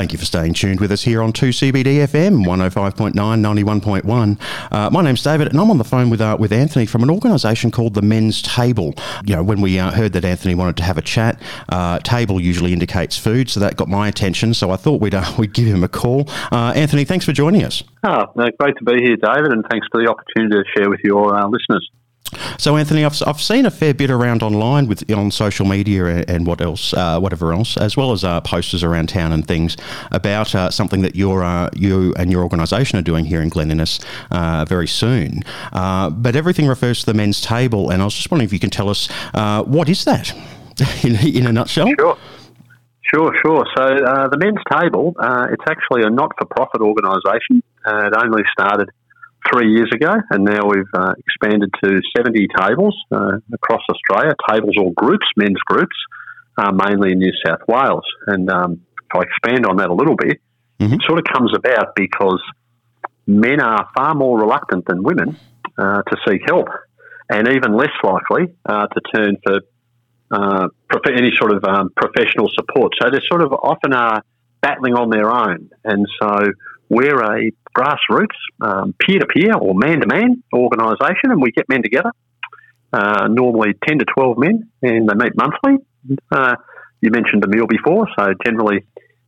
Thank you for staying tuned with us here on 2CBD FM 105.9, 91.1. Uh, my name's David, and I'm on the phone with uh, with Anthony from an organisation called the Men's Table. You know, when we uh, heard that Anthony wanted to have a chat, uh, table usually indicates food, so that got my attention. So I thought we'd uh, we'd give him a call. Uh, Anthony, thanks for joining us. Oh, great to be here, David, and thanks for the opportunity to share with your listeners. So, Anthony, I've, I've seen a fair bit around online with on social media and, what else, uh, whatever else, as well as uh, posters around town and things about uh, something that uh, you and your organisation are doing here in Glen Innes uh, very soon. Uh, but everything refers to the men's table, and I was just wondering if you can tell us what is that in, in a nutshell? Sure. Sure, sure. So the men's table, it's actually a not-for-profit organisation. it only started three years ago, and now we've uh, expanded to 70 tables uh, across Australia, tables or groups, men's groups, uh, mainly in New South Wales. And um, if I expand on that a little bit, mm-hmm. it sort of comes about because men are far more reluctant than women uh, to seek help, and even less likely uh, to turn for uh, prof- any sort of um, professional support. So they sort of often are battling on their own, and so we're a grassroots, peer to peer or man to man organisation, and we get men together, uh, normally 10 to 12 men, and they meet monthly. Uh, you mentioned a meal before, so generally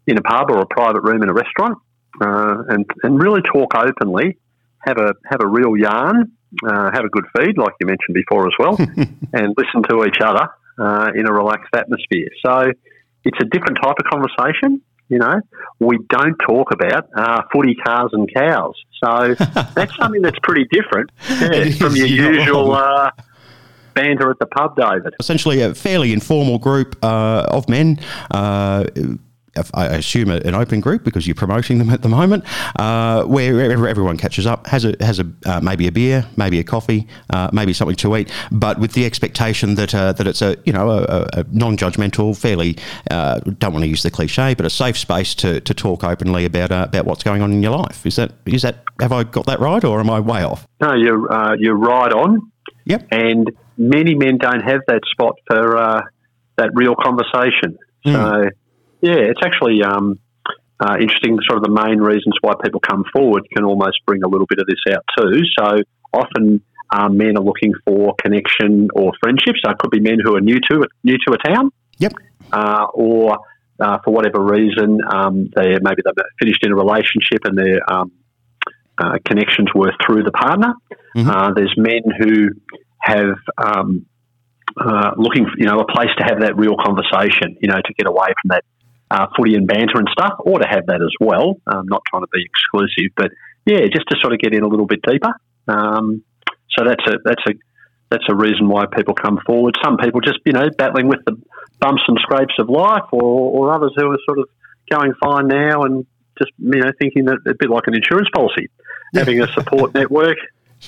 in a pub or a private room in a restaurant, uh, and, and really talk openly, have a, have a real yarn, uh, have a good feed, like you mentioned before as well, and listen to each other uh, in a relaxed atmosphere. So it's a different type of conversation. You know, we don't talk about uh, footy, cars, and cows. So that's something that's pretty different yeah, from your usual uh, banter at the pub, David. Essentially, a fairly informal group uh, of men uh, I assume an open group because you're promoting them at the moment, uh, where everyone catches up, has a has a uh, maybe a beer, maybe a coffee, uh, maybe something to eat, but with the expectation that uh, that it's a you know a, a non-judgmental, fairly uh, don't want to use the cliche, but a safe space to, to talk openly about uh, about what's going on in your life. Is that is that have I got that right, or am I way off? No, you're you're right on. Yep. And many men don't have that spot for that real conversation. Mm. Yeah, it's actually um, uh, interesting. Sort of the main reasons why people come forward can almost bring a little bit of this out too. So often um, men are looking for connection or friendship. So it could be men who are new to new to a town. Yep. Uh, or uh, for whatever reason, um, they maybe they've finished in a relationship and their um, uh, connections were through the partner. Mm-hmm. Uh, there's men who have um, uh, looking, for, you know, a place to have that real conversation, you know, to get away from that uh, footy and banter and stuff, or to have that as well. I'm not trying to be exclusive, but yeah, just to sort of get in a little bit deeper. Um, so that's a that's a that's a reason why people come forward. Some people just you know battling with the bumps and scrapes of life, or, or others who are sort of going fine now and just you know thinking that a bit like an insurance policy, having a support network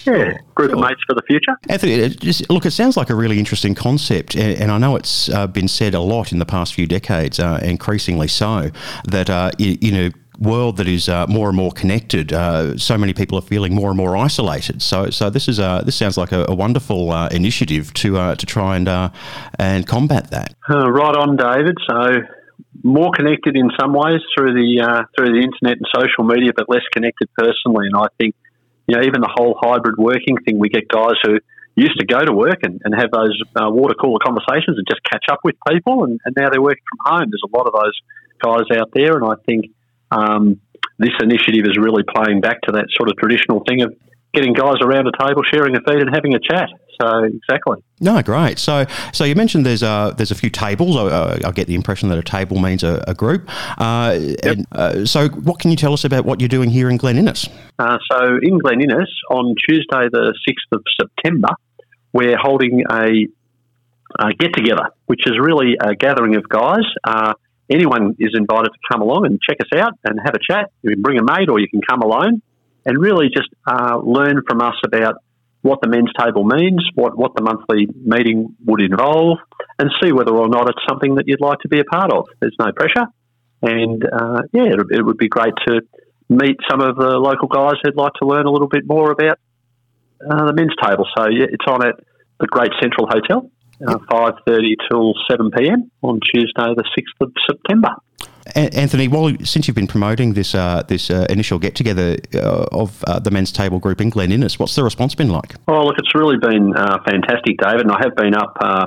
yeah, group sure. of mates for the future. Anthony, just, look, it sounds like a really interesting concept, and, and I know it's uh, been said a lot in the past few decades, uh, increasingly so, that uh, you, know world that is uh, more and more connected, uh, so many people are feeling more and more isolated. So, so this is a, this sounds like a, a wonderful uh, initiative to uh, to try and uh, and combat that. Uh, right on, David. So more connected in some ways through the through the internet and social media, but less connected personally. And I think you know, even the whole hybrid working thing, we get guys who used to go to work and, and have those uh, water cooler conversations and just catch up with people, and, and, now they're working from home. There's a lot of those guys out there, and I think um, this initiative is really playing back to that sort of traditional thing of getting guys around a table, sharing a feed, and having a chat. So exactly. No, great. So, so you mentioned there's a there's a few tables. I, I get the impression that a table means a, a group. Uh, yep. and, uh, so, what can you tell us about what you're doing here in Glen Innes? Uh, so, in Glen Innes on Tuesday, the sixth of September, we're holding a, a get together, which is really a gathering of guys. Uh, anyone is invited to come along and check us out and have a chat. You can bring a mate, or you can come alone, and really just uh, learn from us about what the men's table means, what, what the monthly meeting would involve, and see whether or not it's something that you'd like to be a part of. There's no pressure. And uh, yeah, it, it, would be great to meet some of the local guys who'd like to learn a little bit more about uh, the men's table. So yeah, it's on at the Great Central Hotel, uh, 5.30 till 7pm on Tuesday the 6th of September. Anthony, well, since you've been promoting this uh, this uh, initial get together uh, of uh, the men's table group in Glen Innes, what's the response been like? Oh, look, it's really been uh, fantastic, David, and I have been up uh,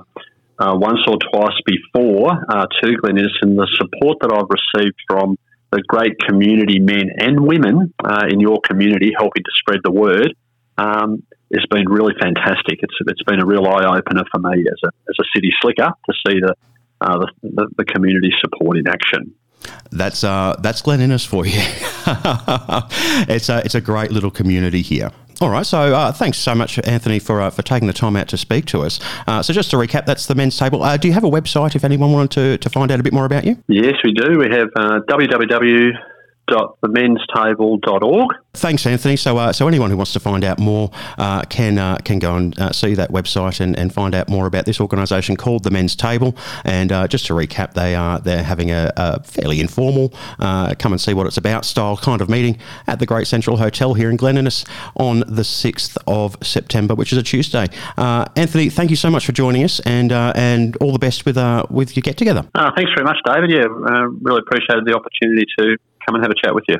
once or twice before to Glen Innes, and the support that I've received from the great community men and women in your community helping to spread the word um, has been really fantastic. It's it's been a real eye opener for me as a as a city slicker to see the uh, the, the community support in action. That's uh, that's Glen Innes for you. it's a it's a great little community here. All right, so uh, thanks so much, Anthony, for uh, for taking the time out to speak to us. Uh, so just to recap, that's the men's table. Uh, do you have a website if anyone wanted to, to find out a bit more about you? Yes, we do. We have uh, www www.themenstable.org. Thanks, Anthony. So, uh, so anyone who wants to find out more uh, can uh, can go and uh, see that website and, and find out more about this organisation called the Men's Table. And uh, just to recap, they are they're having a, a fairly informal uh, come and see what it's about style kind of meeting at the Great Central Hotel here in Glen Innes on the sixth of September, which is a Tuesday. Anthony, thank you so much for joining us, and and all the best with with your get together. thanks very much, David. Yeah, really appreciated the opportunity to come and have a chat with you.